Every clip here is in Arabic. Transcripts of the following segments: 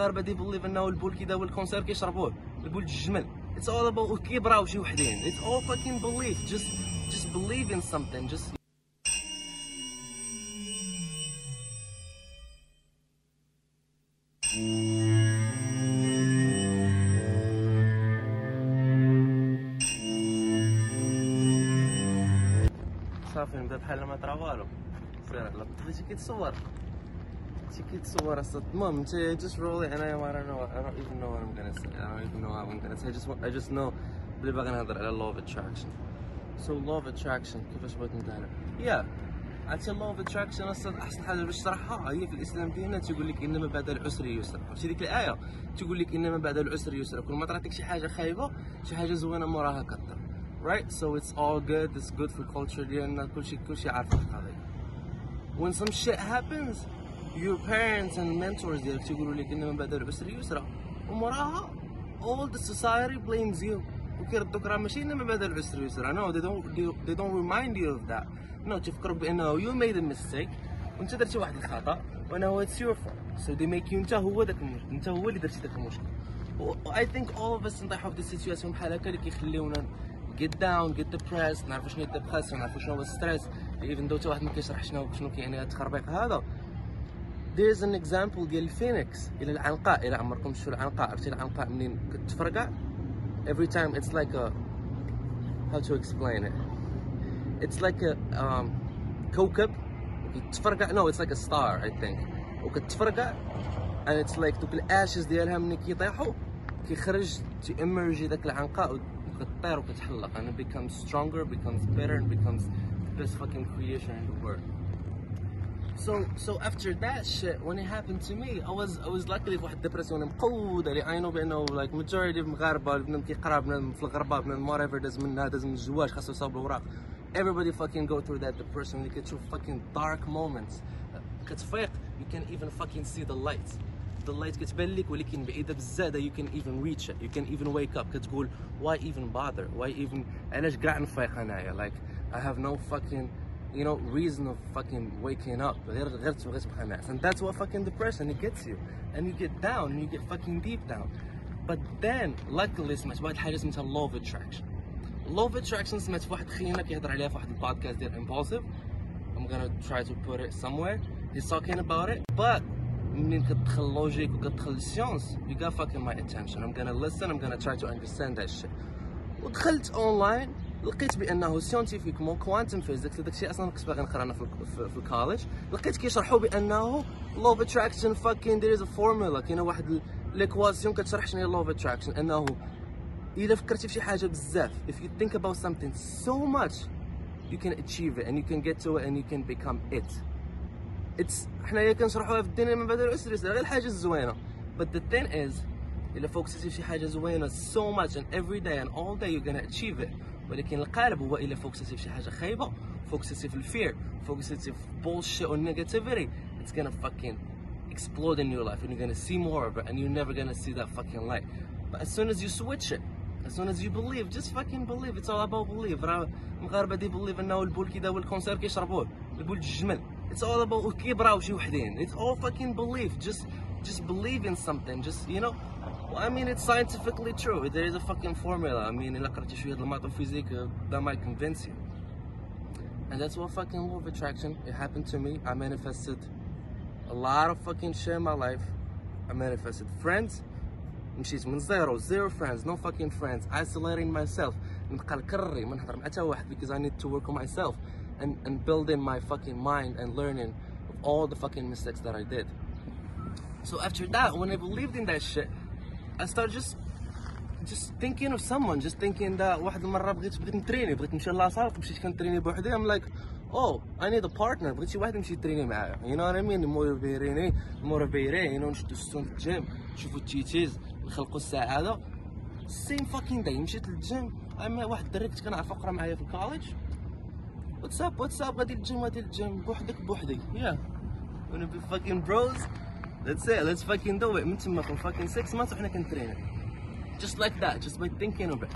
المغاربه they believe إنه البول كيداوي ال cancer كيشربوه. البول الجمل. it's all about كيبراو شي وحدين. it's all fucking belief. Just just believe in something. Just صافي نبدأ بحال ما طرا والو. سير على بغيتي كيتصور شي كيتصور أصلا المهم انت just roll it. and I, don't know I don't even know what I'm gonna say. I don't even know how I'm gonna say. I just want, I just know بلي باغي نهضر على law of attraction. So law of attraction. كيفاش بغيت نديرها yeah. عرفتي law of attraction أصلا أحسن حاجة باش تشرحها هي في الإسلام ديالنا تيقول لك إنما بعد العسر يسر. عرفتي ديك الآية؟ تقول لك إنما بعد العسر يسر. كل ما طراتك شي حاجة خايبة شي حاجة زوينة موراها كثر right? So it's all good. It's good for culture ديالنا. كلشي كلشي عارف القضية. When some shit happens your parents and mentors ديالك تيقولوا لك ان من بعد العسر يسرا وموراها all the society blames you وكيردوك راه ماشي ان من بعد العسر يسرا no they don't they don't remind you of that. No تفكروك بإنه you made a mistake. وانت درتي واحد الخطأ. وانه it's your fault. So they make you انت هو داك المشكل. انت هو اللي درتي داك المشكل. I think all of us نطيحوا في situation بحال هكا اللي كيخليونا get down get depressed. نعرفوا شنو هي depressed نعرفوا شنو هو stress even though حتى واحد ما كيشرح شنو شنو كيعني هذا التخربيق هذا. there is an example ديال الفينيكس الى العنقاء الى عمركم شفتوا العنقاء عرفتي العنقاء منين كتفرقع every time it's like a how to explain it it's like a um, كوكب كيتفرقع no it's like a star I think وكتفرقع and it's like دوك الاشز ديالها ملي كيطيحوا كيخرج تيمرجي داك العنقاء وكتطير وكتحلق and it becomes stronger becomes better and becomes the best fucking creation in the world so so after that shit when it happened to me I was I was luckily في واحد الديبرسيون مقودة اللي I know بانه like majority المغاربة بنادم كيقرا بنادم في الغربة بنادم whatever داز منها داز من الزواج خاصو يصاوب الوراق everybody fucking go through that depression اللي كتشوف fucking dark moments كتفيق you can even fucking see the light the light كتبان لك ولكن بعيدة بزاف you can even reach it you can even wake up كتقول why even bother why even علاش كاع نفيق انايا like I have no fucking you know reason of fucking waking up غير غير تبغي تبقى ناعس and that's what fucking depression it gets you and you get down and you get fucking deep down but then luckily سمعت واحد الحاجة سميتها law of attraction law of attraction سمعت في واحد خينا كيهضر عليها في واحد البودكاست ديال impulsive I'm gonna try to put it somewhere he's talking about it but منين كتدخل لوجيك وكتدخل السيونس you got fucking my attention I'm gonna listen I'm gonna try to understand that shit ودخلت اونلاين لقيت بأنه scientifiquement quantum physics داك الشيء أصلا كنت باغي نقرا أنا في, في, ال collège لقيت كيشرحوا بأنه law of attraction fucking there is a formula كاينة واحد l'équation كتشرح شنو هي law of attraction أنه إذا فكرتي في شي حاجة بزاف if you think about something so much you can achieve it and you can get to it and you can become it. It's حنايا كنشرحوها في الدنيا من بعد العسر غير الحاجة الزوينة. But the thing is إلا focus يتي في شي حاجة زوينة so much and every day and all day you're gonna achieve it. ولكن القالب هو إلى فوكسيتيف شي حاجة خايبة فوكسيتيف الفير فوكسيتيف بولشيت أو negativity it's gonna fucking explode in your life you gonna see more of and you never gonna see that fucking light بس as soon as you switch it as soon as you believe just fucking believe. It's all about believe راه المغاربه دي بليف إنه البول كي داو الكونسير كيشربوه. البول الجمل it's all about كيبراو شي وحدين. It's all fucking believe just just believe in something. Just you know I mean it's scientifically true there is a fucking formula I mean إلا قرأتي شوية الماط وفيزيك that might convince you and that's what fucking law of attraction it happened to me I manifested a lot of fucking shit in my life I manifested friends مشيت من زيرو zero friends no fucking friends isolating myself نبقى نكري ما نهضر مع حتى واحد because I need to work on myself and, and building my fucking mind and learning of all the fucking mistakes that I did so after that when I believed in that shit I started just just thinking of someone just thinking that واحد المرة بغيت بغيت نتريني بغيت نمشي لاصال مشيت كنتريني بوحدي. I'm like oh I need a partner. بغيت شي واحد يمشي يتريني معايا. You know what I mean? motiver يني motiver ي you know نشدو ال son في الجيم. نشوفو ال titties نخلقو السعادة. Same fucking day. مشيت للجيم. اما واحد الدري كنت كنعرفو قرا معايا في ال collège what's up what's up غادي للجيم غادي للجيم بوحدك بوحدي. Yeah. Wanna be fucking bros? That's it, let's fucking do it. من تما for fucking six months وحنا كنترينر. Just like that, just by thinking of it.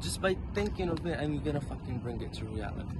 Just by thinking of it and you're gonna fucking bring it to reality.